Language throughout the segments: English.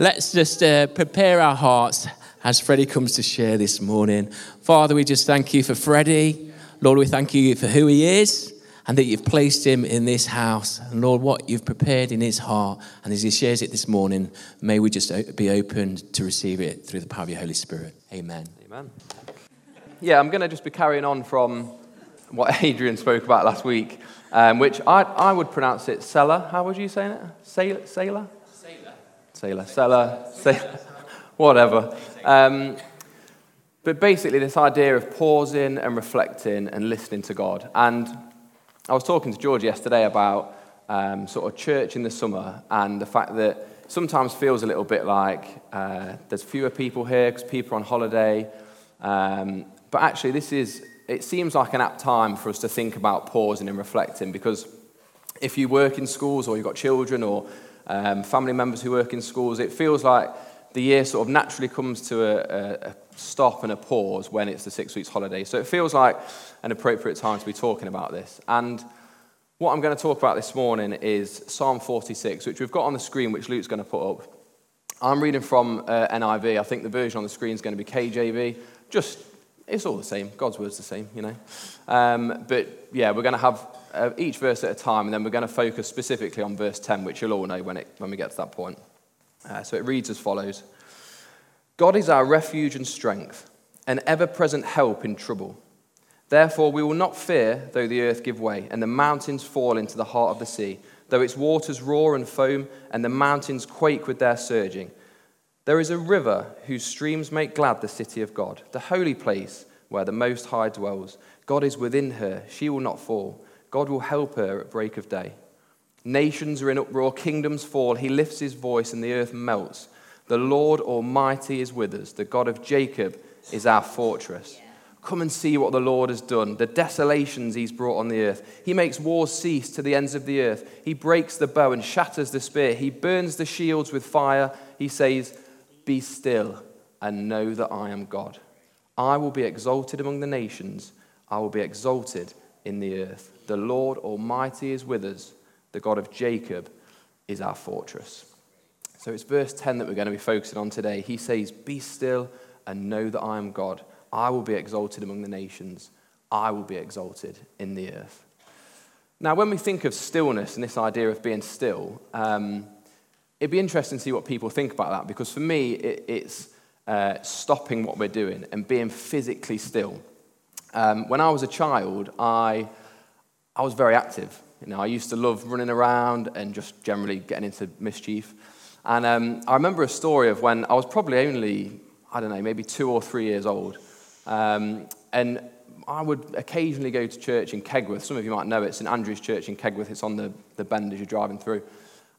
Let's just uh, prepare our hearts as Freddie comes to share this morning. Father, we just thank you for Freddie. Lord, we thank you for who he is and that you've placed him in this house. And Lord, what you've prepared in his heart. And as he shares it this morning, may we just be open to receive it through the power of your Holy Spirit. Amen. Amen. Yeah, I'm going to just be carrying on from what Adrian spoke about last week, um, which I, I would pronounce it Selah. How would you say it? Sailor? Sailor? sailor, sailor whatever. Um, but basically, this idea of pausing and reflecting and listening to God. And I was talking to George yesterday about um, sort of church in the summer and the fact that sometimes feels a little bit like uh, there's fewer people here because people are on holiday. Um, but actually, this is, it seems like an apt time for us to think about pausing and reflecting because if you work in schools or you've got children or um, family members who work in schools. It feels like the year sort of naturally comes to a, a, stop and a pause when it's the six weeks holiday. So it feels like an appropriate time to be talking about this. And what I'm going to talk about this morning is Psalm 46, which we've got on the screen, which Luke's going to put up. I'm reading from uh, NIV. I think the version on the screen is going to be KJV. Just, it's all the same. God's word's the same, you know. Um, but yeah, we're going to have uh, each verse at a time, and then we're going to focus specifically on verse 10, which you'll all know when, it, when we get to that point. Uh, so it reads as follows God is our refuge and strength, an ever present help in trouble. Therefore, we will not fear though the earth give way and the mountains fall into the heart of the sea, though its waters roar and foam and the mountains quake with their surging. There is a river whose streams make glad the city of God, the holy place where the Most High dwells. God is within her, she will not fall. God will help her at break of day. Nations are in uproar, kingdoms fall. He lifts his voice, and the earth melts. The Lord Almighty is with us. The God of Jacob is our fortress. Come and see what the Lord has done, the desolations he's brought on the earth. He makes wars cease to the ends of the earth. He breaks the bow and shatters the spear. He burns the shields with fire. He says, Be still and know that I am God. I will be exalted among the nations, I will be exalted in the earth. The Lord Almighty is with us. The God of Jacob is our fortress. So it's verse 10 that we're going to be focusing on today. He says, Be still and know that I am God. I will be exalted among the nations. I will be exalted in the earth. Now, when we think of stillness and this idea of being still, um, it'd be interesting to see what people think about that because for me, it, it's uh, stopping what we're doing and being physically still. Um, when I was a child, I I was very active. You know, I used to love running around and just generally getting into mischief. And um, I remember a story of when I was probably only, I don't know, maybe two or three years old. Um, and I would occasionally go to church in Kegworth. Some of you might know it. St Andrew's Church in Kegworth. It's on the, the bend as you're driving through.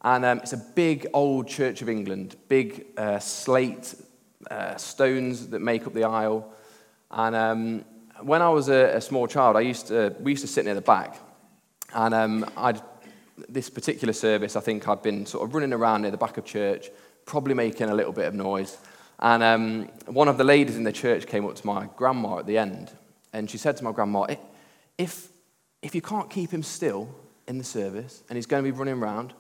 And um, it's a big old Church of England, big uh, slate uh, stones that make up the aisle. And um, when I was a, a, small child, I used to, we used to sit near the back. And um, I'd, this particular service, I think I'd been sort of running around near the back of church, probably making a little bit of noise. And um, one of the ladies in the church came up to my grandma at the end, and she said to my grandma, if, if you can't keep him still in the service and he's going to be running around,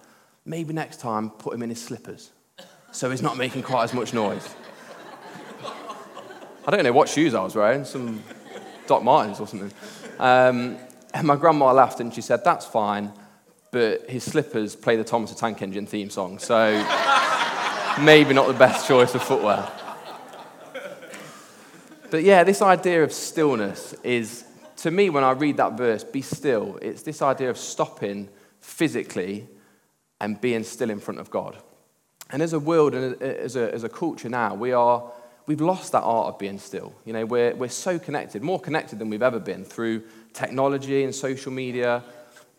maybe next time put him in his slippers so he's not making quite as much noise. I don't know what shoes I was wearing, some Doc Martens or something. Um, and my grandma laughed and she said, That's fine, but his slippers play the Thomas the Tank Engine theme song, so maybe not the best choice of footwear. But yeah, this idea of stillness is, to me, when I read that verse, be still, it's this idea of stopping physically and being still in front of God. And as a world and as a, as a culture now, we are, we've lost that art of being still. You know, we're, we're so connected, more connected than we've ever been through technology and social media,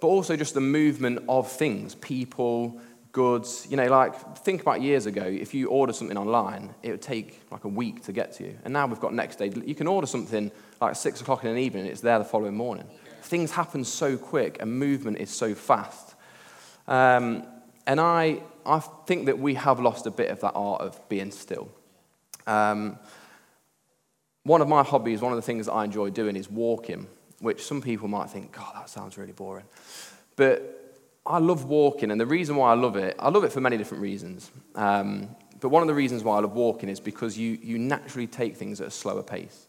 but also just the movement of things, people, goods. You know, like, think about years ago, if you order something online, it would take like a week to get to you. And now we've got next day. You can order something like 6 o'clock in the evening, it's there the following morning. Things happen so quick, and movement is so fast. Um, and I, I think that we have lost a bit of that art of being still. Um, one of my hobbies, one of the things that I enjoy doing is walking, which some people might think, God, that sounds really boring. But I love walking, and the reason why I love it, I love it for many different reasons. Um, but one of the reasons why I love walking is because you, you naturally take things at a slower pace.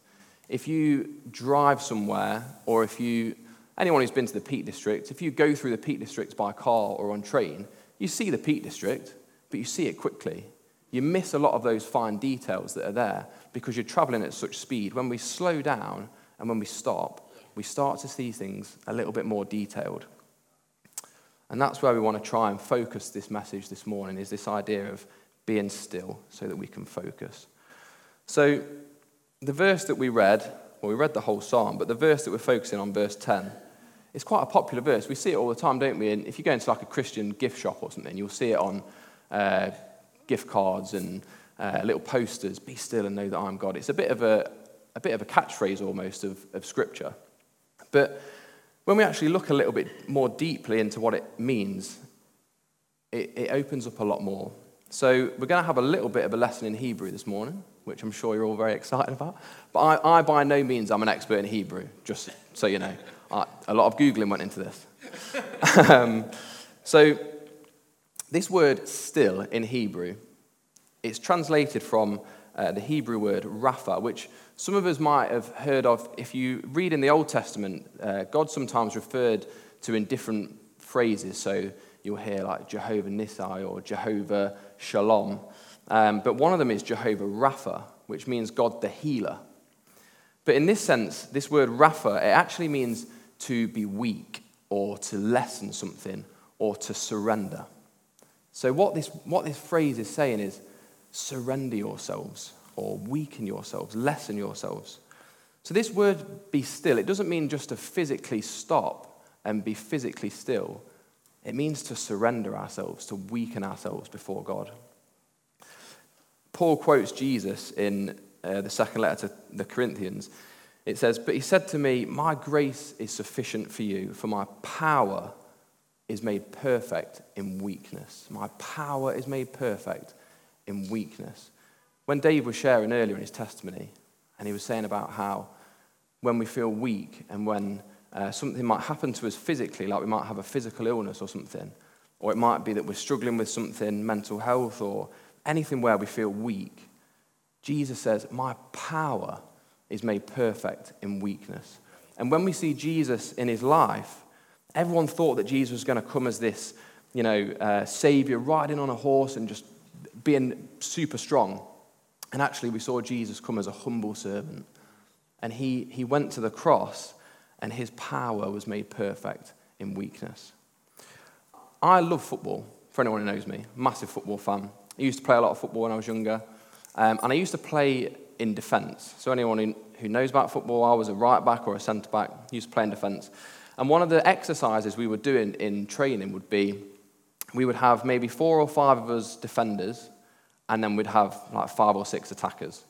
If you drive somewhere, or if you, anyone who's been to the Peak District, if you go through the Peak District by car or on train, you see the Peak District, but you see it quickly. You miss a lot of those fine details that are there because you're traveling at such speed. When we slow down and when we stop, we start to see things a little bit more detailed. And that's where we want to try and focus this message this morning is this idea of being still so that we can focus. So the verse that we read, well, we read the whole psalm, but the verse that we're focusing on, verse 10, is quite a popular verse. We see it all the time, don't we? And if you go into like a Christian gift shop or something, you'll see it on uh, gift cards and uh, little posters, be still and know that I'm God. It's a bit of a, a, bit of a catchphrase almost of, of Scripture. But when we actually look a little bit more deeply into what it means, it, it opens up a lot more. So, we're going to have a little bit of a lesson in Hebrew this morning, which I'm sure you're all very excited about. But I, I by no means I'm an expert in Hebrew, just so you know. I, a lot of Googling went into this. um, so, this word still in Hebrew, it's translated from uh, the Hebrew word rapha, which some of us might have heard of. If you read in the Old Testament, uh, God sometimes referred to in different phrases. So you'll hear like Jehovah Nissi or Jehovah Shalom. Um, but one of them is Jehovah Rapha, which means God the healer. But in this sense, this word Rapha, it actually means to be weak or to lessen something or to surrender. So what this, what this phrase is saying is surrender yourselves or weaken yourselves, lessen yourselves. So, this word be still, it doesn't mean just to physically stop and be physically still. It means to surrender ourselves, to weaken ourselves before God. Paul quotes Jesus in uh, the second letter to the Corinthians. It says, But he said to me, My grace is sufficient for you, for my power is made perfect in weakness. My power is made perfect in weakness. When Dave was sharing earlier in his testimony, and he was saying about how when we feel weak and when uh, something might happen to us physically, like we might have a physical illness or something, or it might be that we're struggling with something, mental health, or anything where we feel weak, Jesus says, My power is made perfect in weakness. And when we see Jesus in his life, everyone thought that Jesus was going to come as this, you know, uh, savior riding on a horse and just being super strong. And actually, we saw Jesus come as a humble servant. And he, he went to the cross, and his power was made perfect in weakness. I love football, for anyone who knows me. Massive football fan. I used to play a lot of football when I was younger. Um, and I used to play in defence. So, anyone who, who knows about football, I was a right back or a centre back, used to play in defence. And one of the exercises we were doing in training would be we would have maybe four or five of us defenders, and then we'd have like five or six attackers.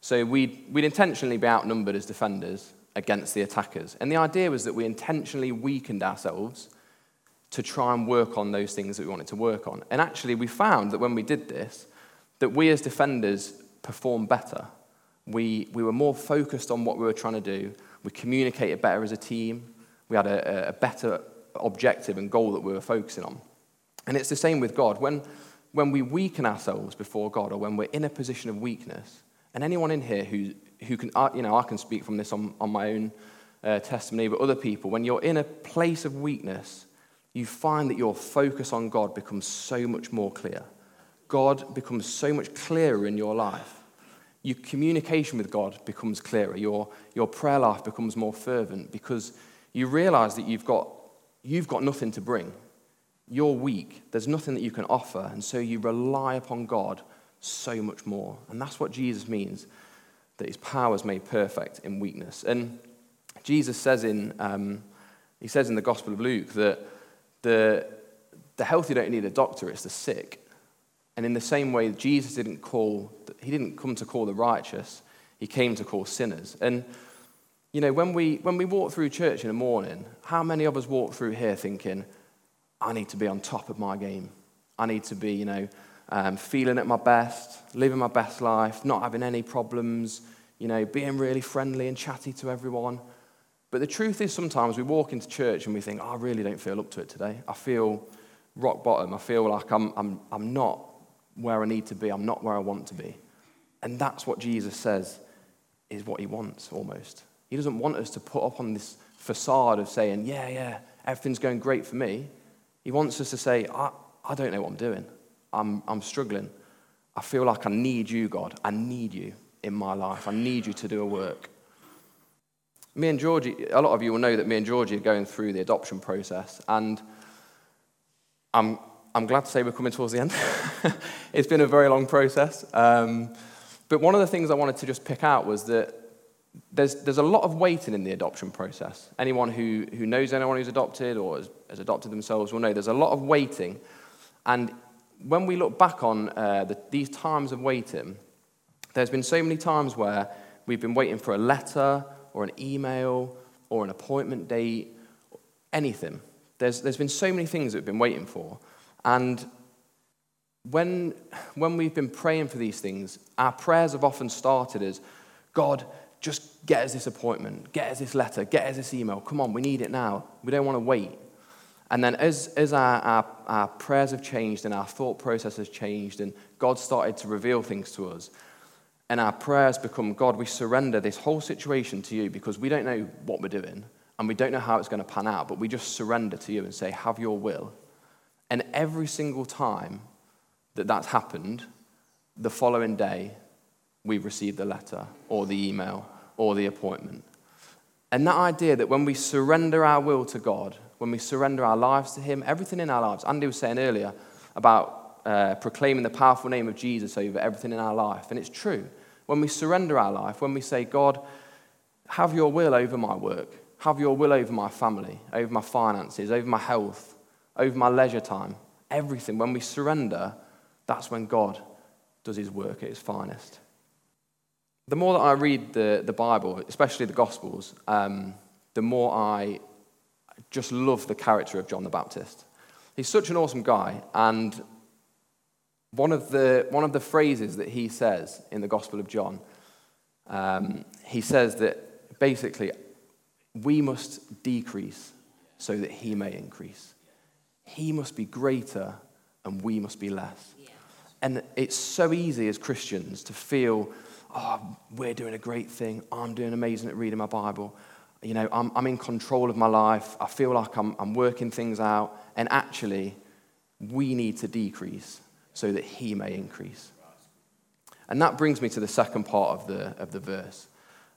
So we'd, we'd intentionally be outnumbered as defenders against the attackers. And the idea was that we intentionally weakened ourselves to try and work on those things that we wanted to work on. And actually, we found that when we did this, that we as defenders performed better. We, we were more focused on what we were trying to do. We communicated better as a team. We had a, a better objective and goal that we were focusing on. And it's the same with God. When, when we weaken ourselves before God or when we're in a position of weakness, and anyone in here who, who can, you know, I can speak from this on, on my own uh, testimony, but other people, when you're in a place of weakness, you find that your focus on God becomes so much more clear. God becomes so much clearer in your life. Your communication with God becomes clearer. Your, your prayer life becomes more fervent because you realize that you've got, you've got nothing to bring. You're weak. There's nothing that you can offer. And so you rely upon God so much more. And that's what Jesus means that his power is made perfect in weakness. And Jesus says in, um, he says in the Gospel of Luke that the, the healthy don't need a doctor, it's the sick. And in the same way, Jesus didn't call, he didn't come to call the righteous, he came to call sinners. And, you know, when we, when we walk through church in the morning, how many of us walk through here thinking, I need to be on top of my game? I need to be, you know, um, feeling at my best, living my best life, not having any problems, you know, being really friendly and chatty to everyone. But the truth is, sometimes we walk into church and we think, oh, I really don't feel up to it today. I feel rock bottom. I feel like I'm, I'm, I'm not where I need to be. I'm not where I want to be. And that's what Jesus says is what he wants almost. He doesn't want us to put up on this facade of saying, yeah, yeah, everything's going great for me. He wants us to say, I, I don't know what I'm doing. I'm, I'm struggling. I feel like I need you, God. I need you in my life. I need you to do a work. Me and Georgie, a lot of you will know that me and Georgie are going through the adoption process. And I'm, I'm glad to say we're coming towards the end. it's been a very long process. Um, but one of the things I wanted to just pick out was that there's, there's a lot of waiting in the adoption process. Anyone who, who knows anyone who's adopted or has, has adopted themselves will know there's a lot of waiting. And when we look back on uh, the, these times of waiting, there's been so many times where we've been waiting for a letter or an email or an appointment date, anything. There's, there's been so many things that we've been waiting for. And when, when we've been praying for these things, our prayers have often started as God, just get us this appointment, get us this letter, get us this email. Come on, we need it now. We don't want to wait. And then as, as our, our, our prayers have changed and our thought process has changed, and God started to reveal things to us, and our prayers become God, we surrender this whole situation to you because we don't know what we're doing and we don't know how it's going to pan out, but we just surrender to you and say, Have your will. And every single time that that's happened, the following day, we've received the letter or the email or the appointment. And that idea that when we surrender our will to God, when we surrender our lives to Him, everything in our lives, Andy was saying earlier about uh, proclaiming the powerful name of Jesus over everything in our life. And it's true. When we surrender our life, when we say, God, have your will over my work, have your will over my family, over my finances, over my health, over my leisure time, everything, when we surrender, that's when God does his work at his finest. The more that I read the, the Bible, especially the Gospels, um, the more I just love the character of John the Baptist. He's such an awesome guy, and one of the, one of the phrases that he says in the Gospel of John, um, he says that basically we must decrease so that he may increase. He must be greater and we must be less. And it's so easy as Christians to feel, oh, we're doing a great thing. I'm doing amazing at reading my Bible. You know, I'm, I'm in control of my life. I feel like I'm, I'm working things out. And actually, we need to decrease so that he may increase. And that brings me to the second part of the, of the verse.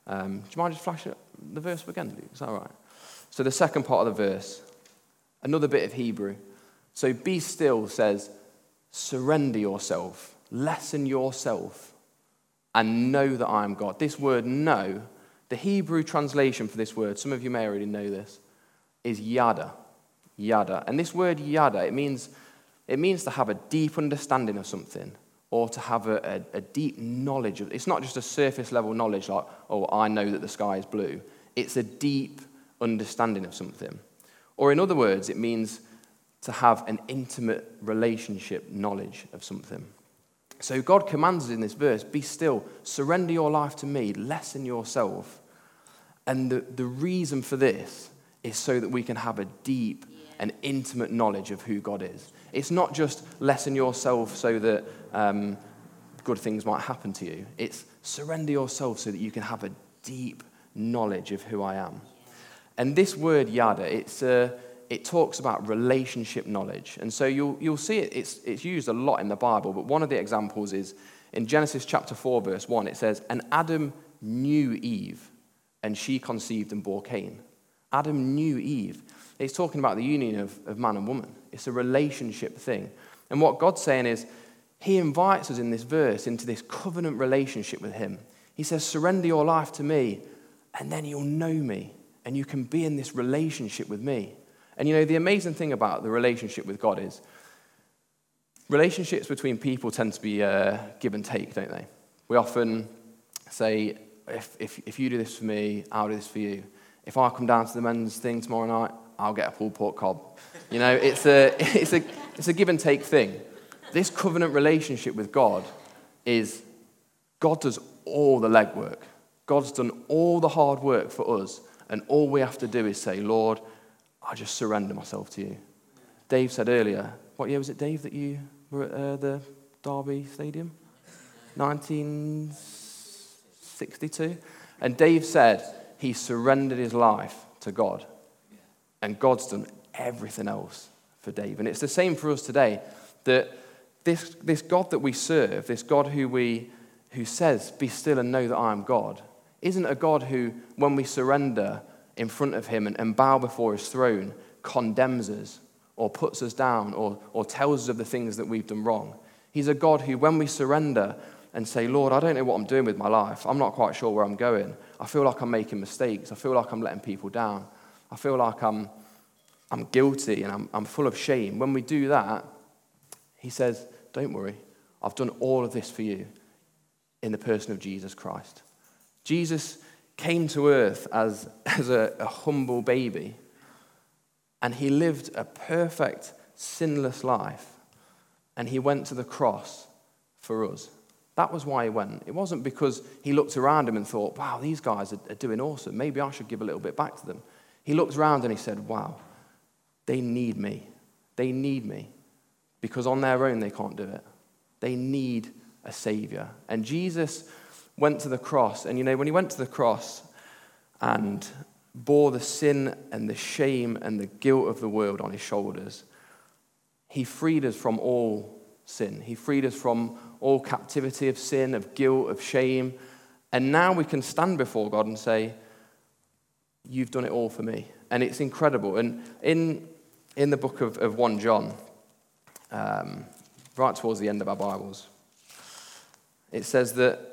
Um, do you mind just flashing the verse again, Luke? Is that all right? So, the second part of the verse, another bit of Hebrew. So, be still says, surrender yourself, lessen yourself, and know that I am God. This word know the Hebrew translation for this word, some of you may already know this, is yada. Yada. And this word yada, it means, it means to have a deep understanding of something or to have a, a, a deep knowledge of it's not just a surface level knowledge like, oh, I know that the sky is blue. It's a deep understanding of something. Or in other words, it means to have an intimate relationship knowledge of something. So God commands us in this verse be still, surrender your life to me, lessen yourself, and the, the reason for this is so that we can have a deep and intimate knowledge of who God is. It's not just lessen yourself so that um, good things might happen to you, it's surrender yourself so that you can have a deep knowledge of who I am. And this word yada, it's, uh, it talks about relationship knowledge. And so you'll, you'll see it, it's, it's used a lot in the Bible, but one of the examples is in Genesis chapter 4, verse 1, it says, And Adam knew Eve and she conceived and bore Cain. Adam knew Eve. It's talking about the union of, of man and woman. It's a relationship thing. And what God's saying is, He invites us in this verse into this covenant relationship with Him. He says, Surrender your life to me, and then you'll know me, and you can be in this relationship with me. And you know, the amazing thing about the relationship with God is relationships between people tend to be uh, give and take, don't they? We often say, if, if, if you do this for me, I'll do this for you. If I come down to the men's thing tomorrow night, I'll get a pulled pork cob. You know, it's a, it's a, it's a give and take thing. This covenant relationship with God is God does all the legwork. God's done all the hard work for us, and all we have to do is say, Lord, I just surrender myself to you. Dave said earlier, what year was it, Dave, that you were at uh, the Derby Stadium? 1962. And Dave said he surrendered his life to God. And God's done everything else for Dave. And it's the same for us today that this, this God that we serve, this God who, we, who says, Be still and know that I am God, isn't a God who, when we surrender in front of him and, and bow before his throne, condemns us or puts us down or, or tells us of the things that we've done wrong. He's a God who, when we surrender and say, Lord, I don't know what I'm doing with my life, I'm not quite sure where I'm going, I feel like I'm making mistakes, I feel like I'm letting people down, I feel like I'm, I'm guilty and I'm, I'm full of shame. When we do that, he says, Don't worry, I've done all of this for you in the person of Jesus Christ. Jesus came to earth as, as a, a humble baby, and he lived a perfect, sinless life, and he went to the cross for us. That was why he went. It wasn't because he looked around him and thought, wow, these guys are, are doing awesome. Maybe I should give a little bit back to them. He looked around and he said, wow, they need me. They need me because on their own they can't do it. They need a Savior. And Jesus went to the cross. And you know, when he went to the cross and bore the sin and the shame and the guilt of the world on his shoulders, he freed us from all sin. He freed us from all captivity of sin, of guilt, of shame. And now we can stand before God and say, You've done it all for me. And it's incredible. And in, in the book of, of 1 John, um, right towards the end of our Bibles. It says that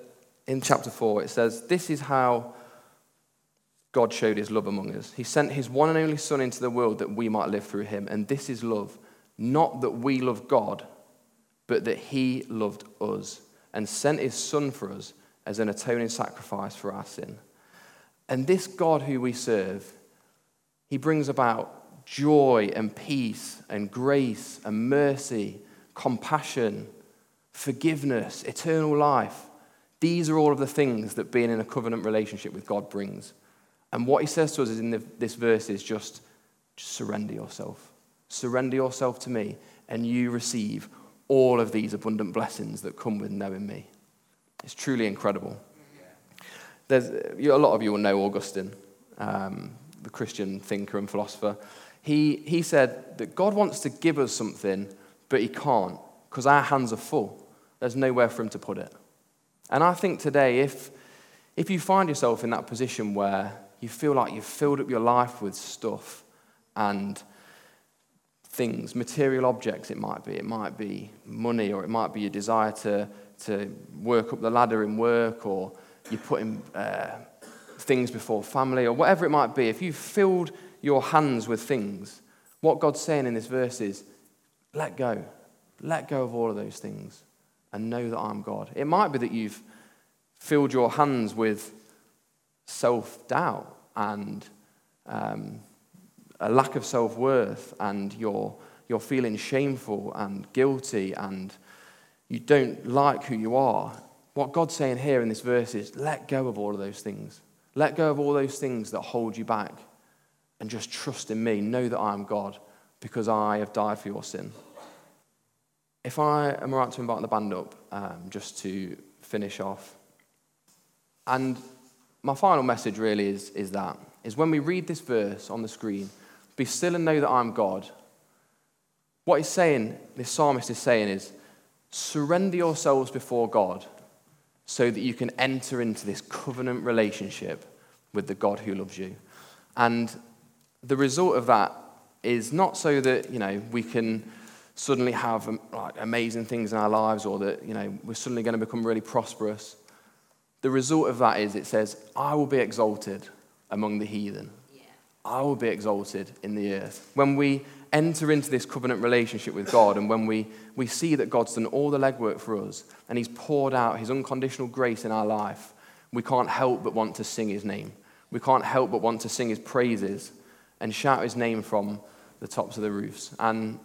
in chapter 4, it says, This is how God showed his love among us. He sent his one and only Son into the world that we might live through him. And this is love. Not that we love God, but that he loved us and sent his Son for us as an atoning sacrifice for our sin. And this God who we serve, he brings about joy and peace and grace and mercy, compassion, forgiveness, eternal life. These are all of the things that being in a covenant relationship with God brings. And what he says to us is in the, this verse is just, just surrender yourself. Surrender yourself to me, and you receive all of these abundant blessings that come with knowing me. It's truly incredible. There's, a lot of you will know Augustine, um, the Christian thinker and philosopher he, he said that God wants to give us something, but he can't because our hands are full. There's nowhere for him to put it. And I think today, if, if you find yourself in that position where you feel like you've filled up your life with stuff and things, material objects, it might be, it might be money, or it might be your desire to, to work up the ladder in work, or you're putting uh, things before family, or whatever it might be, if you've filled your hands with things. What God's saying in this verse is let go. Let go of all of those things and know that I'm God. It might be that you've filled your hands with self doubt and um, a lack of self worth, and you're, you're feeling shameful and guilty, and you don't like who you are. What God's saying here in this verse is let go of all of those things. Let go of all those things that hold you back and just trust in me. Know that I am God because I have died for your sin. If I am right to invite the band up um, just to finish off. And my final message really is, is that is when we read this verse on the screen, be still and know that I'm God. What he's saying, this psalmist is saying is surrender yourselves before God so that you can enter into this covenant relationship with the God who loves you. And the result of that is not so that, you know, we can suddenly have um, like, amazing things in our lives or that, you know, we're suddenly going to become really prosperous. The result of that is it says, I will be exalted among the heathen. Yeah. I will be exalted in the earth. When we enter into this covenant relationship with God and when we, we see that God's done all the legwork for us and He's poured out His unconditional grace in our life, we can't help but want to sing His name. We can't help but want to sing His praises and shout His name from the tops of the roofs. And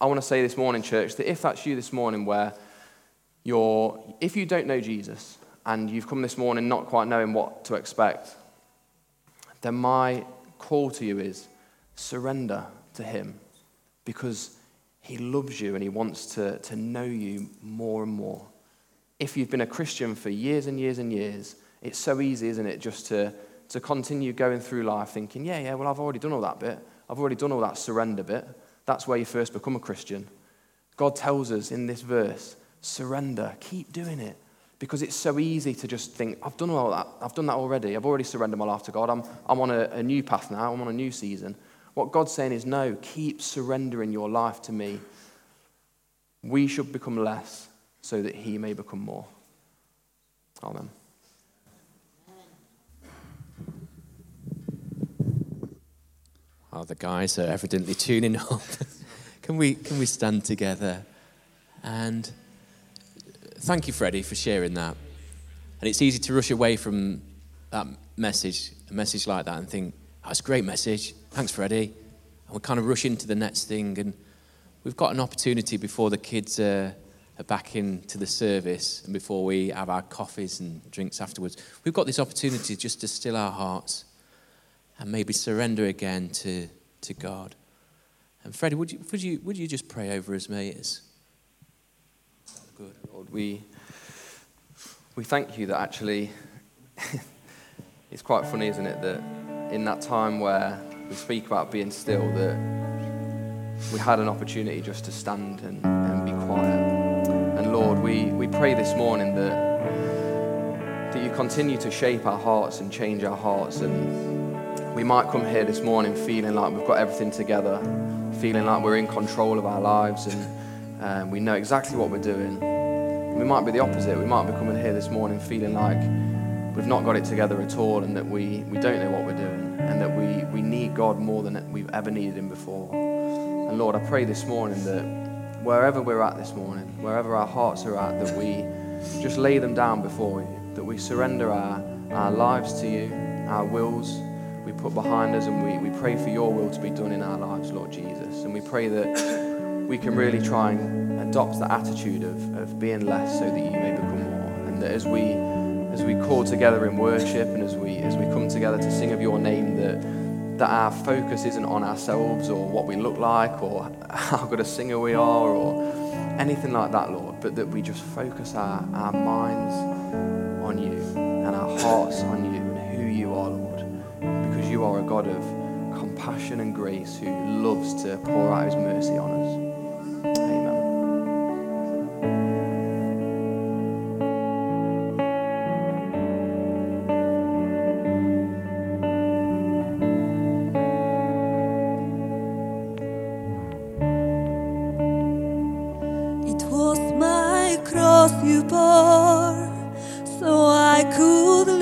I want to say this morning, church, that if that's you this morning, where you're, if you don't know Jesus and you've come this morning not quite knowing what to expect, then my call to you is surrender to Him because He loves you and He wants to, to know you more and more. If you've been a Christian for years and years and years, it's so easy, isn't it, just to, to continue going through life thinking, yeah, yeah, well, I've already done all that bit. I've already done all that surrender bit. That's where you first become a Christian. God tells us in this verse, surrender, keep doing it. Because it's so easy to just think, I've done all that. I've done that already. I've already surrendered my life to God. I'm, I'm on a, a new path now. I'm on a new season. What God's saying is, no, keep surrendering your life to me. We should become less so that He may become more. Amen. Oh, the guys are evidently tuning up. can, we, can we stand together? And thank you, Freddie, for sharing that. And it's easy to rush away from that message, a message like that, and think, that's a great message. Thanks, Freddie. And we kind of rush into the next thing. And we've got an opportunity before the kids are back into the service and before we have our coffees and drinks afterwards. We've got this opportunity just to still our hearts and maybe surrender again to, to God. And Freddie, would you, would, you, would you just pray over us, mate? It's good. Lord, we, we thank you that actually, it's quite funny, isn't it, that in that time where we speak about being still, that we had an opportunity just to stand and, and be quiet. And Lord, we, we pray this morning that, that you continue to shape our hearts and change our hearts. And we might come here this morning feeling like we've got everything together, feeling like we're in control of our lives and um, we know exactly what we're doing. We might be the opposite. We might be coming here this morning feeling like we've not got it together at all and that we, we don't know what we're doing and that we, we need God more than we've ever needed Him before. And Lord, I pray this morning that wherever we're at this morning, wherever our hearts are at, that we just lay them down before you, that we surrender our, our lives to you, our wills we put behind us, and we, we pray for your will to be done in our lives, Lord Jesus. And we pray that we can really try and adopt the attitude of, of being less so that you may become more. And that as we as we call together in worship and as we as we come together to sing of your name that that our focus isn't on ourselves or what we look like or how good a singer we are or anything like that, Lord, but that we just focus our, our minds on you and our hearts on you you are a God of compassion and grace who loves to pour out his mercy on us. Amen. It was my cross you bore, so I could